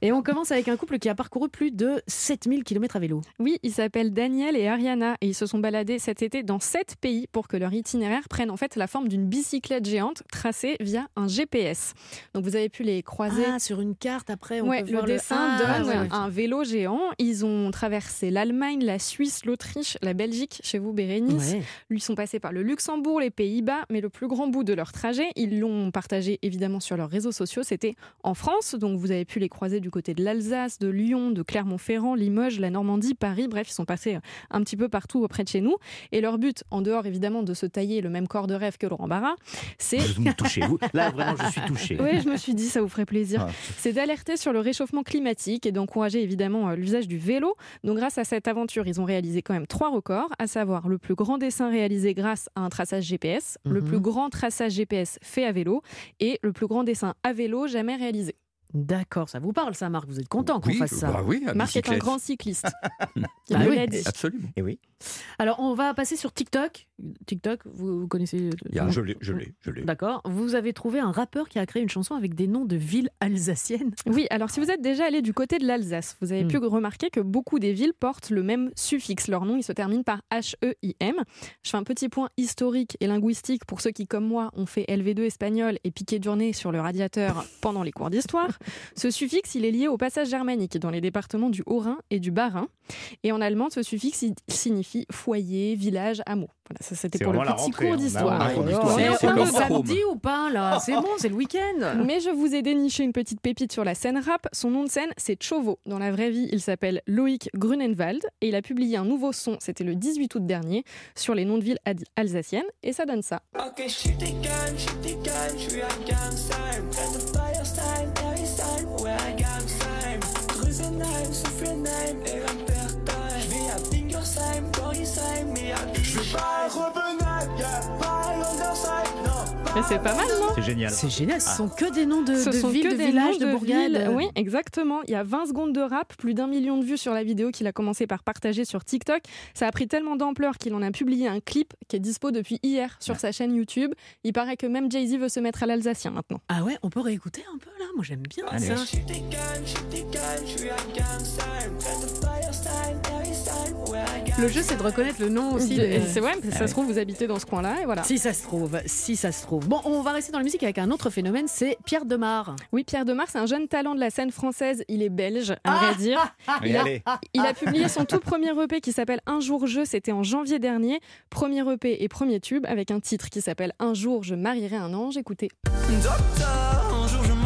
B: et on commence avec un couple qui a parcouru plus de 7000 km à vélo.
G: Oui, ils s'appellent Daniel et Ariana et ils se sont baladés cet été dans 7 pays pour que leur itinéraire prennent en fait la forme d'une bicyclette géante tracée via un GPS. Donc vous avez pu les croiser.
B: Ah, sur une carte après, on
G: ouais,
B: peut
G: le
B: voir
G: dessin ah, donne un vélo géant. Ils ont traversé l'Allemagne, la Suisse, l'Autriche, la Belgique, chez vous Bérénice. Ils sont passés par le Luxembourg, les Pays-Bas, mais le plus grand bout de leur trajet, ils l'ont partagé évidemment sur leurs réseaux sociaux, c'était en France. Donc vous avez pu les croiser du côté de l'Alsace, de Lyon, de Clermont-Ferrand, Limoges, la Normandie, Paris. Bref, ils sont passés un petit peu partout auprès de chez nous. Et leur but, en dehors évidemment de se tailler le même corps de rêve que Laurent Barra, c'est...
C: Vous me touchez, vous Là, vraiment, je suis touché.
G: Oui, je me suis dit, ça vous ferait plaisir. Ah. C'est d'alerter sur le réchauffement climatique et d'encourager évidemment euh, l'usage du vélo. Donc, grâce à cette aventure, ils ont réalisé quand même trois records, à savoir le plus grand dessin réalisé grâce à un traçage GPS, le mhm. plus grand traçage GPS fait à vélo et le plus grand dessin à vélo jamais réalisé.
B: D'accord, ça vous parle ça, Marc Vous êtes content qu'on fasse ça
D: bah oui,
G: Marc est un grand cycliste.
B: bah oui,
D: absolument.
C: Et oui.
B: Alors, on va passer sur TikTok. TikTok, vous, connaissez
C: Je l'ai, je l'ai, je l'ai.
B: D'accord. Vous avez trouvé un rappeur qui a créé une chanson avec des noms de villes alsaciennes.
G: Oui, alors si vous êtes déjà allé du côté de l'Alsace, vous avez hmm. pu remarquer que beaucoup des villes portent le même suffixe. Leur nom, il se termine par H-E-I-M. Je fais un petit point historique et linguistique pour ceux qui, comme moi, ont fait LV2 espagnol et piqué du nez sur le radiateur pendant les cours d'histoire. Ce suffixe, il est lié au passage germanique dans les départements du Haut-Rhin et du Bas-Rhin. Et en allemand, ce suffixe signifie foyer, village, hameau. Voilà, ça c'était pour le petit cours d'histoire.
B: Ça dit ou pas là? C'est bon, c'est le week-end.
G: Mais je vous ai déniché une petite pépite sur la scène rap. Son nom de scène, c'est Chovo. Dans la vraie vie, il s'appelle Loïc Grunenwald et il a publié un nouveau son, c'était le 18 août dernier, sur les noms de villes alsaciennes et ça donne ça. Wij groepen uit, ja, the onderscheid. C'est pas mal, non
C: C'est génial.
B: C'est génial. Ce sont que des noms de, villes, de villages, de, bourgades.
G: Oui, exactement. Il y a 20 secondes de rap, plus d'un million de vues sur la vidéo qu'il a commencé par partager sur TikTok. Ça a pris tellement d'ampleur qu'il en a publié un clip qui est dispo depuis hier sur sa chaîne YouTube. Il paraît que même Jay-Z veut se mettre à l'alsacien maintenant.
B: Ah ouais, on peut réécouter un peu là? Moi j'aime bien ça. Le jeu, c'est de reconnaître le nom aussi.
G: C'est vrai, ça se trouve, vous habitez dans ce coin-là, et voilà.
B: Si ça se trouve, si ça se trouve. Bon, on va rester dans la musique avec un autre phénomène, c'est Pierre Demar.
G: Oui, Pierre Demar, c'est un jeune talent de la scène française. Il est belge, à vrai dire. il, a, il a publié son tout premier EP qui s'appelle Un jour je, c'était en janvier dernier. Premier EP et premier tube avec un titre qui s'appelle Un jour je marierai un ange. Écoutez.
H: Docteur, un jour je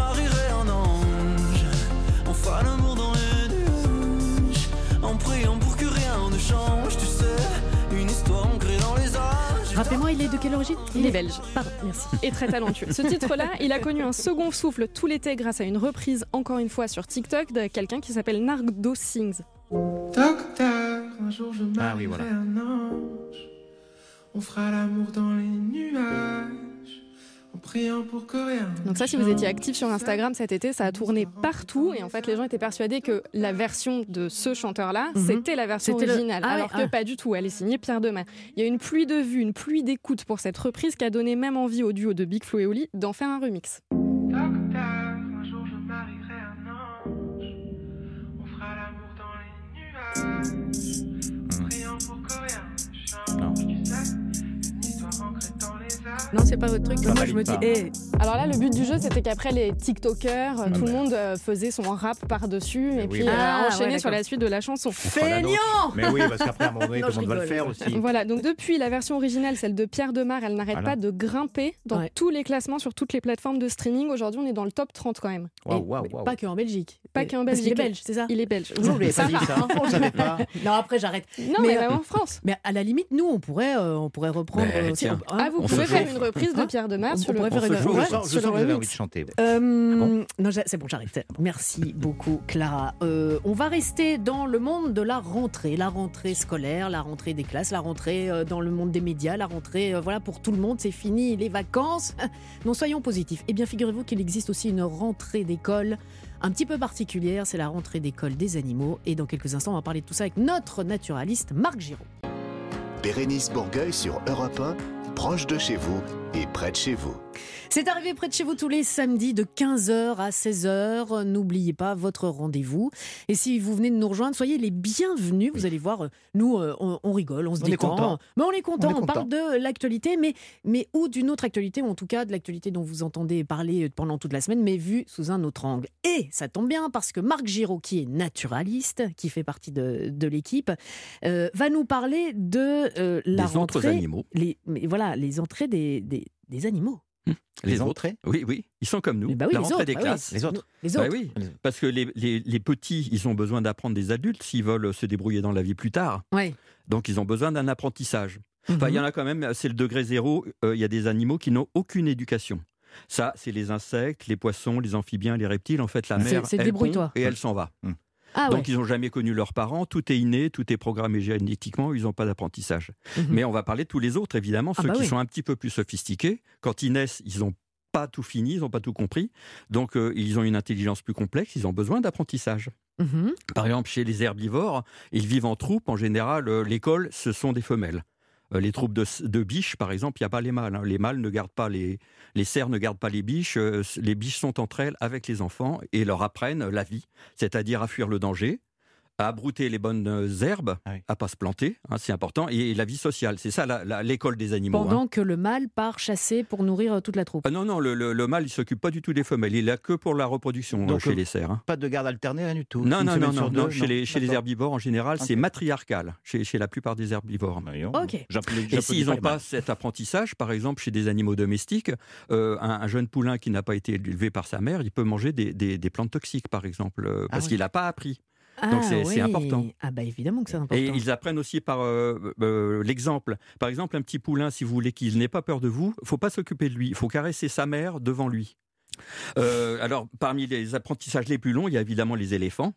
B: Rappelez-moi, il est de quelle origine
G: Il est belge.
B: Pardon, merci.
G: Et très talentueux. Ce titre-là, il a connu un second souffle tout l'été grâce à une reprise, encore une fois sur TikTok, de quelqu'un qui s'appelle Nardo Sings.
H: Docteur, un jour je
C: Ah oui, voilà.
H: un ange. On fera l'amour dans les nuages.
G: Donc ça, si vous étiez actif sur Instagram cet été, ça a tourné partout et en fait, les gens étaient persuadés que la version de ce chanteur-là,
B: Mhm.
G: c'était la version
B: C'était le-
G: originale,
B: Ah
G: alors que
B: ah.
G: pas du tout. Elle est signée Pierre Demar. Il y a une pluie de vues, une pluie d'écoutes pour cette reprise qui a donné même envie au duo de Big Flo et Oli d'en faire un remix.
C: Non,
B: c'est pas votre truc.
C: Ça
B: Moi, je me dis, eh,
G: Alors là, le but du jeu, c'était qu'après les TikTokers, euh, tout le monde euh, faisait son rap par-dessus et
C: oui,
G: puis
C: bah.
G: euh,
B: Ah, ouais,
G: sur la suite de la chanson.
B: feignant
C: Mais oui, parce qu'après, à un moment donné,
B: Non,
C: tout le monde va le faire aussi.
G: Voilà, donc depuis la version originale, celle de Pierre Demar, elle n'arrête
C: Voilà.
G: pas de grimper dans
B: Ouais.
G: tous les classements sur toutes les plateformes de streaming. Aujourd'hui, on est dans le top 30 quand même.
B: Et-
C: waouh.
B: Pas qu'en Belgique.
G: Pas qu'en
B: Parce qu'il est
G: Belgique.
B: belge, c'est ça
G: Il est belge.
C: Vous
G: Ça
C: pas dit ça pas
B: Non, après, j'arrête.
G: Non,
B: Mais,
G: mais, même en France.
B: Mais à la limite, nous, on pourrait, euh, on pourrait reprendre. Euh,
D: tiens.
B: on- hein,
G: Ah, vous
D: on
G: pouvez faire une reprise de
B: Hein
G: Pierre Demar sur le.
B: pourrait faire une-
C: je sens- je sens que vous avez envie de chanter.
B: Euh,
C: bon
B: non, c'est bon, j'arrête. Merci beaucoup, Clara. Euh, on va rester dans le monde de la rentrée, la rentrée scolaire, la rentrée des classes, la rentrée euh, dans le monde des médias, la rentrée, voilà, pour tout le monde, c'est fini, les vacances. Non, soyons positifs. Eh bien, figurez-vous qu'il existe aussi une rentrée d'école un petit peu particulière, c'est la rentrée d'école des animaux. Et dans quelques instants, on va parler de tout ça avec notre naturaliste Marc Giraud.
A: Bérénice Bourgueil sur Europe 1, proche de chez vous et près de chez vous.
B: C'est arrivé près de chez vous tous les samedis de 15h à 16h. N'oubliez pas votre rendez-vous. Et si vous venez de nous rejoindre, soyez les bienvenus. Vous allez voir, euh, nous, euh, on, on rigole, on se
C: On est
B: détend.
C: content.
B: Mais on est content,
C: On
B: parle de l'actualité, mais, mais ou d'une autre actualité, ou en tout cas de l'actualité dont vous entendez parler pendant toute la semaine, mais vue sous un autre angle. Et ça tombe bien parce que Marc Giraud, qui est naturaliste, qui fait partie de, de l'équipe, euh, va nous parler de euh, la
D: Les autres
B: rentrée.
D: animaux.
B: Les, mais voilà, les entrées des, des, des animaux.
C: Les
D: autres
C: entrées
D: Oui, oui, ils sont comme nous.
B: Bah oui,
D: la
B: les
D: rentrée
B: autres,
D: des
B: bah oui.
D: classes.
C: Les autres.
B: Les
D: Bah
B: autres.
D: oui, parce que les, les- les petits, ils ont besoin d'apprendre des adultes s'ils veulent se débrouiller dans la vie plus tard.
B: Ouais.
D: Donc ils ont besoin d'un apprentissage. Enfin, il y
B: Mhm.
D: en a quand même, c'est le degré zéro. euh, Il y a des animaux qui n'ont aucune éducation. Ça, c'est les insectes, les poissons, les amphibiens, les reptiles. En fait, la
B: c'est
D: elle
B: débrouille-toi.
D: pond et elle s'en va.
B: Ah
D: Donc,
B: ouais.
D: ils n'ont jamais connu leurs parents. Tout est inné, tout est programmé génétiquement. Ils n'ont pas d'apprentissage.
B: Mhm.
D: Mais on va parler de tous les autres, évidemment,
B: Ah
D: ceux
B: bah
D: qui
B: oui.
D: sont un petit peu plus sophistiqués. Quand ils naissent, ils n'ont pas tout fini, ils n'ont pas tout compris. Donc, euh, ils ont une intelligence plus complexe, ils ont besoin d'apprentissage.
B: Mhm.
D: Par exemple, chez les herbivores, ils vivent en troupe. En général, euh, l'école, ce sont des femelles. Euh, Les troupes de, biches, par exemple, il n'y a pas les mâles. hein. Les mâles ne gardent pas les, les cerfs ne gardent pas les biches. Euh, Les biches sont entre elles avec les enfants et leur apprennent la vie, c'est-à-dire à fuir le danger, à brouter les bonnes euh, herbes,
C: Ah oui.
D: à pas se planter, hein, c'est important, et, la vie sociale. C'est ça l'école des animaux. hein.
B: Pendant que le mâle part chasser pour nourrir euh, toute la troupe.
D: Ah non, non, le, le- le mâle, il s'occupe pas du tout des femelles. Il est là que pour la reproduction
C: Donc,
D: euh, chez
C: euh,
D: les cerfs. hein.
C: Pas de garde alternée, rien du tout.
D: Non,
C: Une
D: non, non, non,
C: deux,
D: non, Chez, les, chez les
C: D'accord.
D: herbivores, en général, c'est matriarcal, chez, chez la plupart des herbivores.
C: Voyons.
B: Ok.
C: J'applaudis-
D: Et s'ils n'ont pas cet apprentissage, par exemple chez des animaux domestiques, euh, un, un jeune poulain qui n'a pas été élevé par sa mère, il peut manger des, des- des plantes toxiques, par exemple, euh, parce
C: oui.
D: qu'il n'a pas appris.
B: Ah,
D: Donc c'est- c'est
B: oui.
D: important.
B: Ah bah évidemment que c'est important.
D: Et ils apprennent aussi par euh, euh, l'exemple. Par exemple, un petit poulain, si vous voulez qu'il n'ait pas peur de vous, il faut pas s'occuper de lui. Il faut caresser sa mère devant lui. Euh, alors, parmi les apprentissages les plus longs, il y a évidemment les éléphants.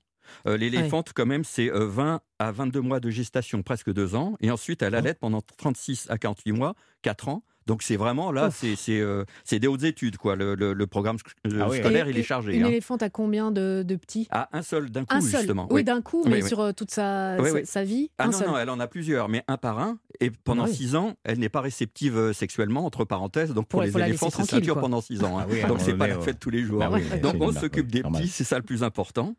D: Euh, L'éléphante, quand même, c'est euh, 20 à 22 mois de gestation, presque deux ans. Et ensuite, elle allait pendant 36 à 48 mois, 4 ans. Donc, c'est vraiment là,
B: Ouf.
D: c'est c'est, euh, c'est des hautes études. quoi. Le, le- le programme sc- euh,
C: Ah oui,
D: scolaire,
B: Et-
D: il est chargé.
B: Une
D: hein.
B: éléphante a combien de, de petits?
D: Ah, un seul d'un coup,
B: Un seul.
D: justement.
B: Oui, d'un coup, mais
D: oui.
B: sur euh, toute sa,
D: Oui,
B: sa,
D: oui.
B: sa vie.
D: Ah
B: un
D: non,
B: seul.
D: non, elle en a plusieurs, mais un par un. Et pendant
B: Ah oui.
D: six ans, elle n'est pas réceptive sexuellement, entre parenthèses. Donc pour
B: Ouais,
D: les éléphants, c'est ceinture
B: quoi.
D: pendant six ans. hein.
C: Ah à
D: Donc c'est pas la
C: ouais.
D: fête tous les jours.
C: Bah
D: Donc on s'occupe des petits, c'est ça le plus important.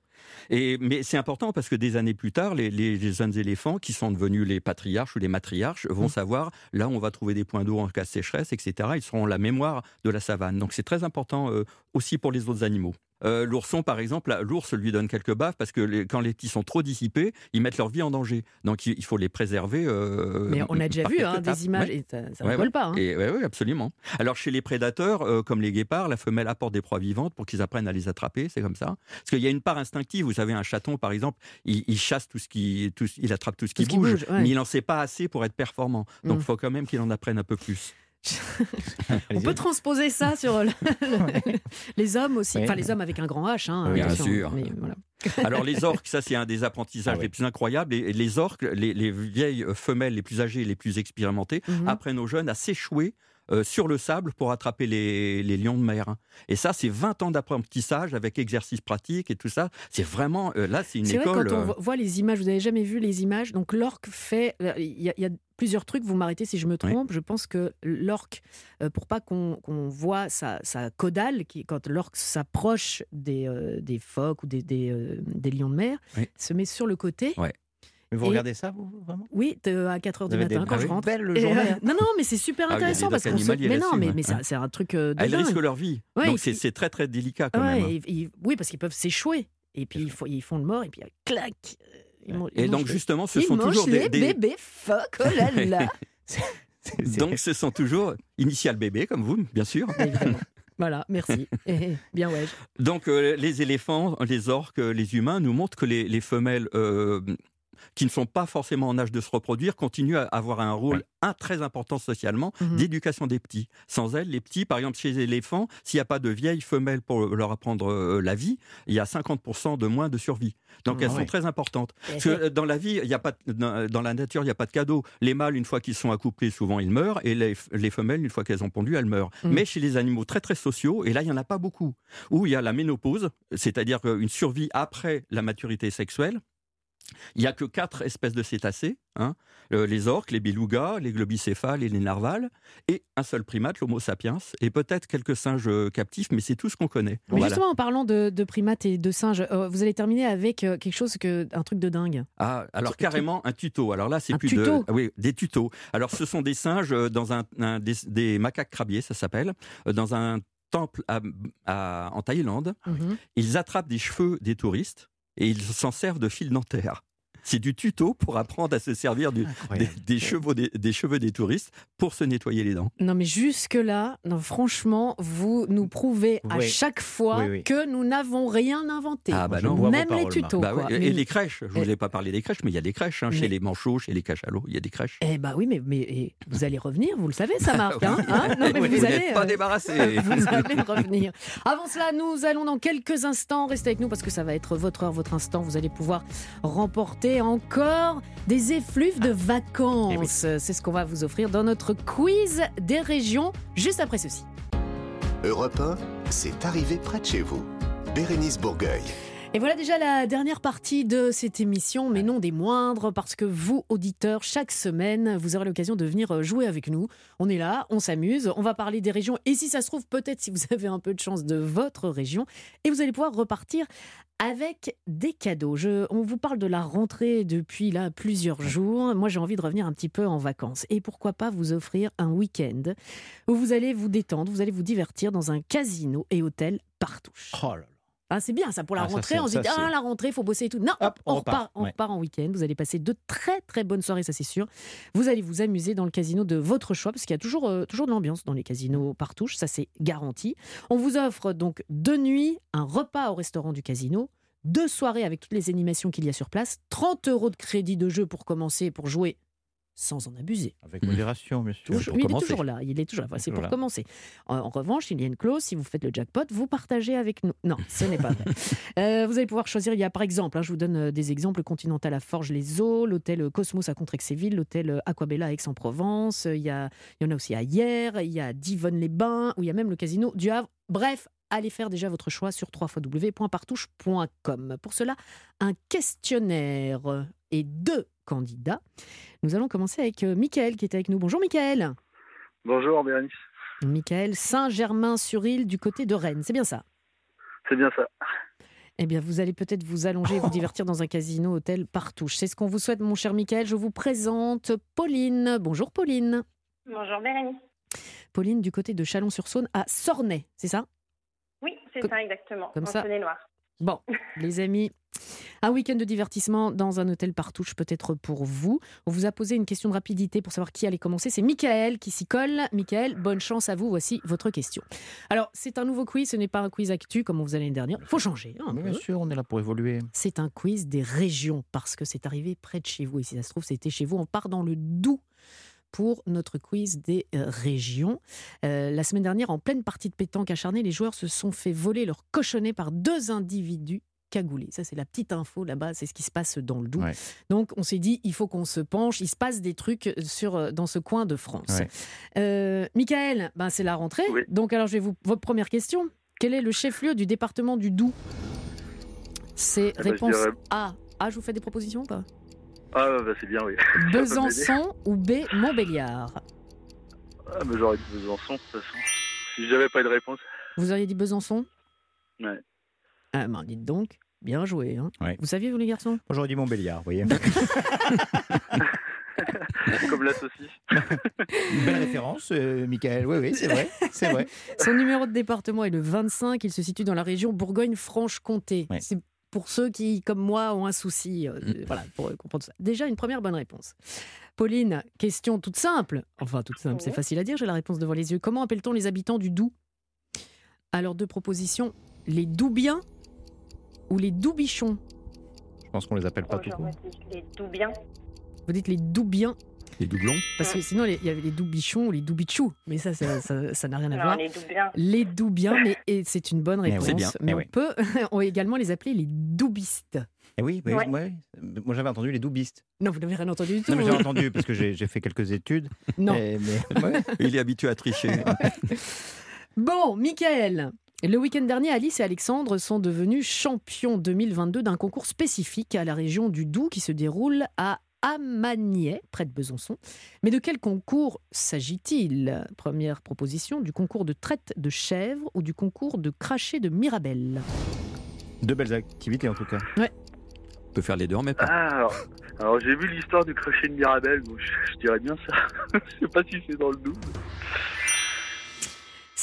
D: Et, mais c'est important parce que des années plus tard, les, les, jeunes éléphants qui sont devenus les patriarches ou les matriarches vont mmh. savoir là on va trouver des points d'eau en cas de sécheresse, etc. Ils seront la mémoire de la savane. Donc c'est très important euh, aussi pour les autres animaux. Euh, l'ourson, par exemple, l'ours lui donne quelques baffes parce que quand les petits sont trop dissipés, ils mettent leur vie en danger. Donc il faut les préserver.
B: Euh, Mais on a déjà vu hein, des images et ça ne vole pas. Hein.
D: oui, absolument. Alors chez les prédateurs, euh, comme les guépards, la femelle apporte des proies vivantes pour qu'ils apprennent à les attraper. C'est comme ça. Parce qu'il y a une part instinctive. Vous savez, un chaton, par exemple, il, chasse tout ce qui, tout, il attrape tout ce qui bouge, mais il n'en sait pas assez pour être performant. Donc il mm. faut quand même qu'il en apprenne un peu plus.
B: On peut transposer ça sur les hommes aussi. Enfin, les hommes avec un grand H. Hein,
D: bien sûr. Alors, les orques, ça, c'est un des apprentissages ah les plus incroyables. Et les orques, les, vieilles femelles les plus âgées, les plus expérimentées, mhm. apprennent aux jeunes à s'échouer euh, sur le sable pour attraper les, lions de mer. Et ça, c'est 20 ans d'apprentissage avec exercice pratique et tout ça. C'est vraiment, euh, là, c'est une école.
B: Vrai, quand on euh, voit les images, vous n'avez jamais vu les images. Donc, l'orque fait. Il y, a plusieurs trucs, vous m'arrêtez si je me trompe. Je pense que l'orque, pour pas qu'on voit sa, caudale, qui, quand l'orque s'approche des, des, phoques ou des, des, lions de mer, se met sur le côté.
C: Mais vous regardez ça, vous, vraiment?
B: Oui, à 4 h du matin, quand je rentre.
C: Belle journée.
B: Euh, non, non, mais c'est super ah intéressant parce qu'on se... Mais non, mais, mais c'est un truc euh, de
D: Elles risquent leur vie. Donc c'est très, très délicat quand même. Hein.
B: oui, parce qu'ils peuvent s'échouer. Et puis ils font le mort, et puis clac
D: Et donc justement, ce sont toujours des,
B: bébés phoques, oh là là
D: Donc ce sont toujours initial bébé, comme vous, bien sûr.
B: Voilà, merci. Bien ouais.
D: Donc euh, les éléphants, les orques, les humains nous montrent que les, les femelles qui ne sont pas forcément en âge de se reproduire continuent à avoir un rôle très important socialement mhm. d'éducation des petits. Sans elles, les petits, par exemple chez les éléphants, s'il n'y a pas de vieilles femelles pour leur apprendre euh, la vie, il y a 50% de moins de survie. Donc elles ah sont très importantes. Parce que euh, dans la vie, il y a pas dans la nature, il n'y a pas de cadeau. Les mâles, une fois qu'ils sont accouplés, souvent ils meurent, et les, femelles, une fois qu'elles ont pondu, elles meurent. Mhm. Mais chez les animaux très très sociaux, et là il n'y en a pas beaucoup, où il y a la ménopause, c'est-à-dire une survie après la maturité sexuelle, il n'y a que quatre espèces de cétacés, hein. euh, les orques, les belugas, les globicéphales et les narvals, et un seul primate, l'Homo sapiens, et peut-être quelques singes euh, captifs, mais c'est tout ce qu'on connaît.
B: Mais justement, en parlant de, primates et de singes, euh, vous allez terminer avec quelque chose que un truc de dingue.
D: Ah, alors carrément un tuto. Alors là, c'est plus de, oui, des tutos. Alors ce sont des singes dans un, des, macaques crabiers, ça s'appelle, dans un temple en Thaïlande. Mhm. Ils attrapent des cheveux des touristes et ils s'en servent de fil dentaire. C'est du tuto pour apprendre à se servir des, cheveux des, cheveux des touristes pour se nettoyer les dents.
B: Non, mais jusque-là, franchement, vous nous prouvez à chaque fois que nous n'avons rien inventé.
D: Ah, bah
B: non. Même les tutos.
D: Bah et les crèches. Je ne vous ai pas parlé des crèches, mais il y a des crèches. Hein, chez les manchots, chez les cachalots, il y a des crèches.
B: Eh bah oui, mais, mais vous allez revenir, vous le savez, ça marque. Hein, hein
D: non, mais vous, n'êtes pas euh, débarrassé.
B: vous allez revenir. Avant cela, nous allons dans quelques instants. Restez avec nous parce que ça va être votre heure, votre instant. Vous allez pouvoir remporter encore des effluves de vacances. Eh C'est ce qu'on va vous offrir dans notre quiz des régions juste après ceci.
A: Europe 1, c'est arrivé près de chez vous. Bérénice Bourgueil.
B: Et voilà déjà la dernière partie de cette émission, mais non des moindres, parce que vous, auditeurs, chaque semaine, vous aurez l'occasion de venir jouer avec nous. On est là, on s'amuse, on va parler des régions, et si ça se trouve, peut-être si vous avez un peu de chance de votre région, et vous allez pouvoir repartir avec des cadeaux. Je, on vous parle de la rentrée depuis là plusieurs jours. Moi, j'ai envie de revenir un petit peu en vacances. Et pourquoi pas vous offrir un week-end où vous allez vous détendre, vous allez vous divertir dans un casino et hôtel partout.
C: Oh
B: ah, c'est bien ça pour la ah, rentrée. on se dit ah la rentrée, il faut bosser et tout. Non, on, repart, on repart en week-end. Vous allez passer de très très bonnes soirées, ça c'est sûr. Vous allez vous amuser dans le casino de votre choix parce qu'il y a toujours euh, toujours de l'ambiance dans les casinos partouche, ça c'est garanti. On vous offre donc deux nuits, un repas au restaurant du casino, deux soirées avec toutes les animations qu'il y a sur place, 30 euros de crédit de jeu pour commencer, pour jouer sans en abuser.
C: Avec modération, bien sûr.
B: il est toujours là. Il est toujours là. c'est pour commencer. En, revanche, il y a une clause. Si vous faites le jackpot, vous partagez avec nous. Non, ce n'est pas vrai. Euh, vous allez pouvoir choisir. Il y a par exemple, hein, je vous donne euh, des exemples Continental à Forges-les-Eaux, l'hôtel Cosmos à Contrexéville, l'hôtel Aquabella à Aix-en-Provence. Il y, a, il y en a aussi à Hier. Il y a Divonne-les-Bains, où il y a même le casino du Havre. Bref, allez faire déjà votre choix sur www.partouche.com. Pour cela, un questionnaire et deux candidats. Nous allons commencer avec euh, Mickaël qui est avec nous. Bonjour Mickaël.
I: Bonjour Bérénice.
B: Mickaël, Saint-Germain-sur-Île du côté de Rennes, c'est bien ça?
I: C'est bien ça.
B: Eh bien, vous allez peut-être vous allonger et vous divertir dans un casino hôtel Partouche. C'est ce qu'on vous souhaite, mon cher Michael. Je vous présente Pauline. Bonjour, Pauline.
I: Bonjour, Bérénice.
B: Pauline, du côté de Chalon-sur-Saône à Sornay, c'est ça?
I: C'est
B: Comme-
I: ça, exactement.
B: comme
I: en
B: ça.
I: Saône-et-Loire.
B: Bon, les amis, un week-end de divertissement dans un hôtel Partouche peut-être pour vous. On vous a posé une question de rapidité pour savoir qui allait commencer. C'est Michael qui s'y colle. Michael, bonne chance à vous. Voici votre question. Alors, c'est un nouveau quiz, ce n'est pas un quiz actu comme on faisait l'année dernière. Il faut changer. hein, un
C: Mais
B: peu.
C: Bien sûr, on est là pour évoluer.
B: C'est un quiz des régions parce que c'est arrivé près de chez vous. Et si ça se trouve, c'était chez vous. On part dans le Doubs pour notre quiz des euh, régions. Euh, la semaine dernière, en pleine partie de pétanque acharnée, les joueurs se sont fait voler leur cochonnet par deux individus cagoulés. Ça, c'est la petite info là-bas. C'est ce qui se passe dans le Doubs.
C: Ouais.
B: Donc, on s'est dit, il faut qu'on se penche. Il se passe des trucs sur, euh, dans ce coin de France.
C: Ouais.
B: Euh, Michael, ben, c'est la rentrée.
J: Oui.
B: Donc, alors, je vais vous. Votre première question. Quel est le chef-lieu du département du Doubs? C'est
J: Eh ben,
B: réponse
J: dirais-
B: A. A, je vous fais des propositions ou pas?
J: Ah, bah c'est bien, oui.
B: Besançon ou B, Montbéliard
J: Ah, mais j'aurais dit Besançon, de toute façon. Si j'avais pas eu de réponse.
B: Vous auriez dit Besançon
J: Ouais.
B: Ah, ben, dites donc. Bien joué. Hein.
C: Ouais.
B: Vous saviez, vous, les garçons?
C: J'aurais dit Montbéliard, vous voyez.
J: Comme la saucisse.
C: Une belle référence, euh, Michael. Oui, oui, c'est vrai. C'est vrai.
B: Son numéro de département est le 25. Il se situe dans la région Bourgogne-Franche-Comté.
C: Ouais.
B: C'est pour ceux qui, comme moi, ont un souci. euh,
C: Mm.
B: Voilà, pour comprendre ça. Déjà, une première bonne réponse. Pauline, question toute simple. Enfin, toute simple, c'est facile à dire, j'ai la réponse devant les yeux. Comment appelle-t-on les habitants du Doubs? Alors, deux propositions. Les Doubiens ou les Doubichons?
C: Je pense qu'on les appelle pas
I: Oh,
C: tout court.
I: les Doubiens.
B: Vous dites les Doubiens
D: Les doublons
B: Parce que sinon, il y avait les Doubichons ou les Doubichous. Mais ça, ça ça- ça n'a rien à
I: Non,
B: voir.
I: les Doubiens.
B: Les Doubiens, mais c'est une bonne
C: Mais oui.
B: réponse.
C: Bien,
B: Mais
C: eh
B: on
C: oui.
B: peut on également les appeler les Doubistes.
C: Eh oui, oui,
I: Ouais.
C: ouais. moi j'avais entendu les doubistes.
B: Non, vous n'avez rien entendu du tout.
C: Non, mais j'ai entendu parce que j'ai j'ai fait quelques études.
B: Non.
C: Et- mais, ouais.
D: Il est habitué à tricher.
B: Bon, Michael. Le week-end dernier, Alice et Alexandre sont devenus champions 2022 d'un concours spécifique à la région du Doubs qui se déroule à Amagnet, près de Besançon. Mais de quel concours s'agit-il? Première proposition, du concours de traite de chèvre ou du concours de cracher de Mirabelle
C: Deux belles activités en tout cas.
D: On peut faire les deux en même temps.
J: Ah, alors, alors j'ai vu l'histoire du crochet de Mirabel, donc je, je dirais bien ça. je sais pas si c'est dans le double.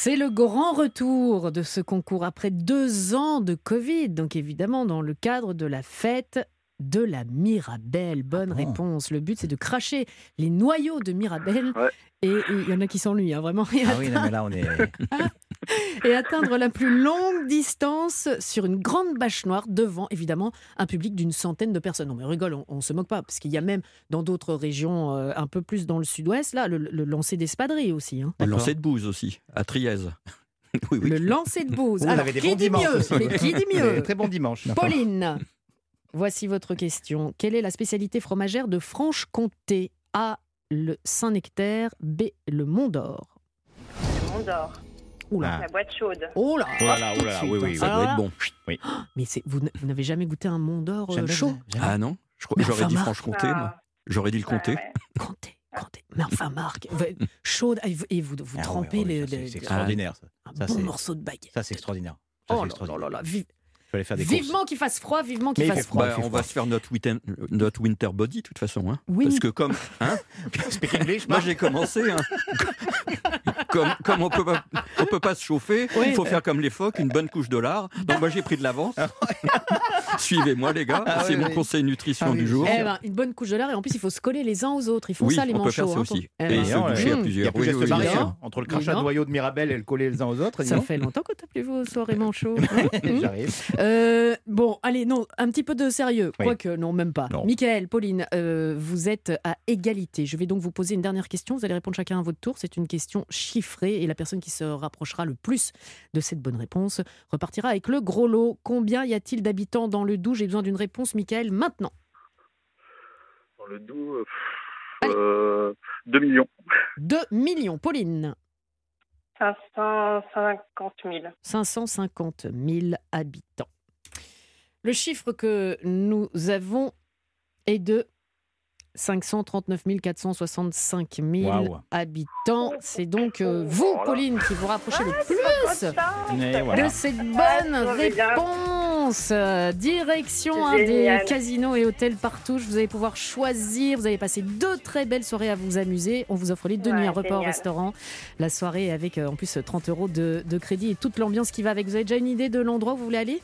B: C'est le grand retour de ce concours après deux ans de Covid, donc évidemment dans le cadre de la fête de la Mirabelle. Bonne
C: Ah bon
B: réponse. Le but, c'est de cracher les noyaux de Mirabelle.
J: Ouais.
B: Et il y en a qui s'ennuient, hein, vraiment. Et,
C: Ah oui, non, mais là on est.
B: et atteindre la plus longue distance sur une grande bâche noire devant, évidemment, un public d'une centaine de personnes. Non, mais rigole, on, on se moque pas, parce qu'il y a même dans d'autres régions, euh, un peu plus dans le sud-ouest, là, le, le lancer d'espadrilles aussi. hein.
D: Le lancer de bouse aussi, à Trièze. oui, oui.
B: Le lancer de bouse.
C: Vous
B: Alors,
C: avez des
B: qui
C: bons
B: dit mieux
C: aussi.
B: Mais qui dit mieux
C: Très bon dimanche.
B: Pauline, voici votre question. Quelle est la spécialité fromagère de Franche-Comté? A. Le Saint-Nectaire, B. Le Mont d'Or.
I: Le Mont d'Or.
B: Oula.
C: Ah.
I: La boîte chaude.
B: Oh là
C: Oh là oh là oui, oui,
D: Ça doit être bon.
B: Mais c'est- vous n'avez jamais goûté un Mont d'Or euh, chaud
C: jamais.
D: Ah non?
B: Mais
D: J'aurais dit. Franche-Comté, moi.
I: Ah,
D: J'aurais dit le comté.
I: ouais.
B: Comté, Comté. Mais enfin, Marc, chaude, et vous, et vous, vous
C: Ah
B: trempez
C: ouais,
B: les, les-
C: C'est extraordinaire ça.
B: un
C: Ça,
B: bon morceau de baguette.
C: Ça c'est extraordinaire. Ça, c'est
B: Oh là là
C: extraordinaire.
B: là là, vive-
C: Je vais aller faire des courses.
B: vivement qu'il fasse froid, vivement qu'il fasse froid.
D: Bah, on va se faire notre, week-end- notre winter body, de toute façon. Hein.
B: Win-
D: Parce que comme, hein,
C: Speak English,
D: moi j'ai commencé, hein. comme, comme on peut pas, on peut pas se chauffer, il faut faire comme les phoques, une bonne couche de lard. Donc moi j'ai pris de l'avance. Suivez-moi les gars,
C: Ah
D: c'est
C: oui,
D: mon
C: oui.
D: conseil nutrition
C: Ah oui,
D: du jour.
B: Eh ben, une bonne couche de lard et en plus il faut se coller les uns aux autres. Ils font
D: Oui,
B: ça les
D: on peut
B: manchots.
D: faire ça
B: hein,
D: aussi.
B: Eh
D: Et
B: ben,
D: se
C: non,
D: doucher
B: euh,
D: à
C: Il y
D: plusieurs.
C: a plus
D: Oui,
C: geste
D: oui,
C: barrière
D: oui.
C: hein, entre le crachat de noyau de Mirabelle et le coller les uns aux autres.
B: Ça fait longtemps que t'as plus vos soirées manchots. hein
C: J'arrive.
B: Euh, bon, allez, non, un petit peu de sérieux. Quoique, non, même pas. Michael, Pauline, euh, vous êtes à égalité. Je vais donc vous poser une dernière question. Vous allez répondre chacun à votre tour. C'est une question chiffrée et la personne qui se rapprochera le plus de cette bonne réponse repartira avec le gros lot. Combien y a-t-il d'habitants dans le Doubs? J'ai besoin d'une réponse, Michael, maintenant.
J: Dans le doux, euh, pff, euh, 2 millions.
B: 2 millions. Pauline,
I: 550 000.
B: 550 000 habitants. Le chiffre que nous avons est de 539 465 000
C: Waouh.
B: habitants. C'est donc euh, vous,
J: Voilà.
B: Pauline, qui vous rapprochez le plus
C: Mais voilà.
B: de cette bonne
I: Ah, bien.
B: réponse. Euh, direction un des casinos et hôtels partout. Vous allez pouvoir choisir. Vous allez passer deux très belles soirées à vous amuser. On vous offre les deux
I: Ouais,
B: nuits, un repas au restaurant. La soirée avec euh, en plus 30 euros de, de crédit et toute l'ambiance qui va avec. Vous avez déjà une idée de l'endroit où vous voulez aller?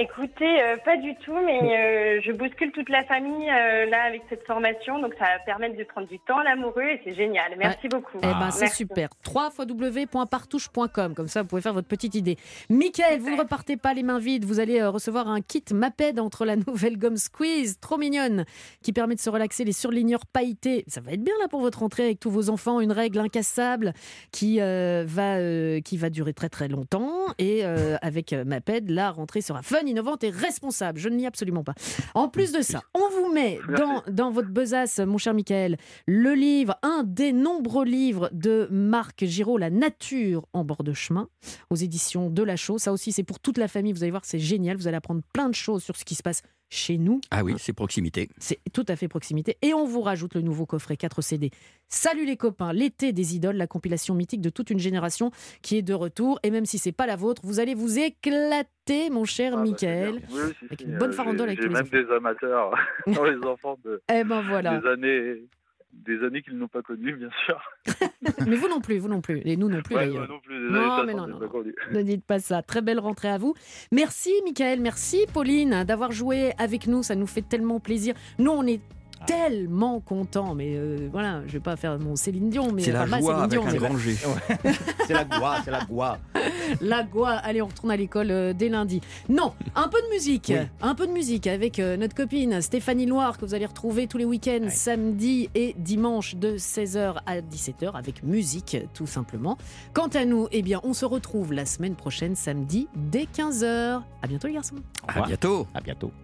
I: Écoutez, euh, pas du tout, mais euh, je bouscule toute la famille euh, là avec cette formation, donc ça va permettre de prendre du temps à l'amoureux et c'est génial. Merci beaucoup.
B: Eh ben, c'est super. www.partouche.com. Comme ça, vous pouvez faire votre petite idée. Michael, vous ne repartez pas les mains vides. Vous allez recevoir un kit Maped entre la nouvelle gomme Squeeze, trop mignonne, qui permet de se relaxer les surligneurs pailletés. Ça va être bien là pour votre rentrée avec tous vos enfants. Une règle incassable qui, va, qui va durer très très longtemps. Et avec Maped, la rentrée sera fun, innovante et responsable. Je ne nie absolument pas. En plus de ça, on vous met dans, dans votre besace, mon cher Michael, le livre, un des nombreux livres de Marc Giraud, La nature en bord de chemin, aux éditions de La Chaux. Ça aussi, c'est pour toute la famille. Vous allez voir, c'est génial. Vous allez apprendre plein de choses sur ce qui se passe chez nous.
D: Ah oui, c'est proximité.
B: C'est tout à fait proximité. Et on vous rajoute le nouveau coffret 4 CD. Salut les copains, l'été des idoles, la compilation mythique de toute une génération qui est de retour. Et même si c'est pas la vôtre, vous allez vous éclater, mon cher
J: Ah, bah,
B: Michael.
J: c'est bien. Oui, si,
B: avec
J: si,
B: une bonne
J: euh,
B: farandole
J: j'ai-
B: avec
J: J'ai
B: tous les
J: même des amateurs dans les enfants de,
B: Eh ben voilà.
J: des années, des années qu'ils n'ont pas connues, bien sûr.
B: Mais vous non plus, vous non plus. Et nous non plus
J: Ouais,
B: d'ailleurs.
J: non plus,
B: Non, mais
J: 60,
B: non, non,
J: connu.
B: Ne dites pas ça. Très belle rentrée à vous. Merci, Michael. Merci, Pauline, d'avoir joué avec nous. Ça nous fait tellement plaisir. Nous, on est tellement contents. Mais euh, voilà, je vais pas faire mon Céline Dion. mais
D: C'est la
B: enfin, ma
D: joie
B: Céline
D: avec
B: Dion,
D: un
B: mais-
D: grand G.
C: C'est la goie, c'est la goie.
B: La Goa, allez, on retourne à l'école euh, dès lundi. Non, un peu de musique,
C: Oui.
B: un peu de musique avec euh, notre copine Stéphanie Loire que vous allez retrouver tous les week-ends, samedi et dimanche de 16h à 17h avec musique tout simplement. Quant à nous, eh bien, on se retrouve la semaine prochaine samedi dès 15h. À bientôt les garçons.
D: À bientôt.
C: À bientôt.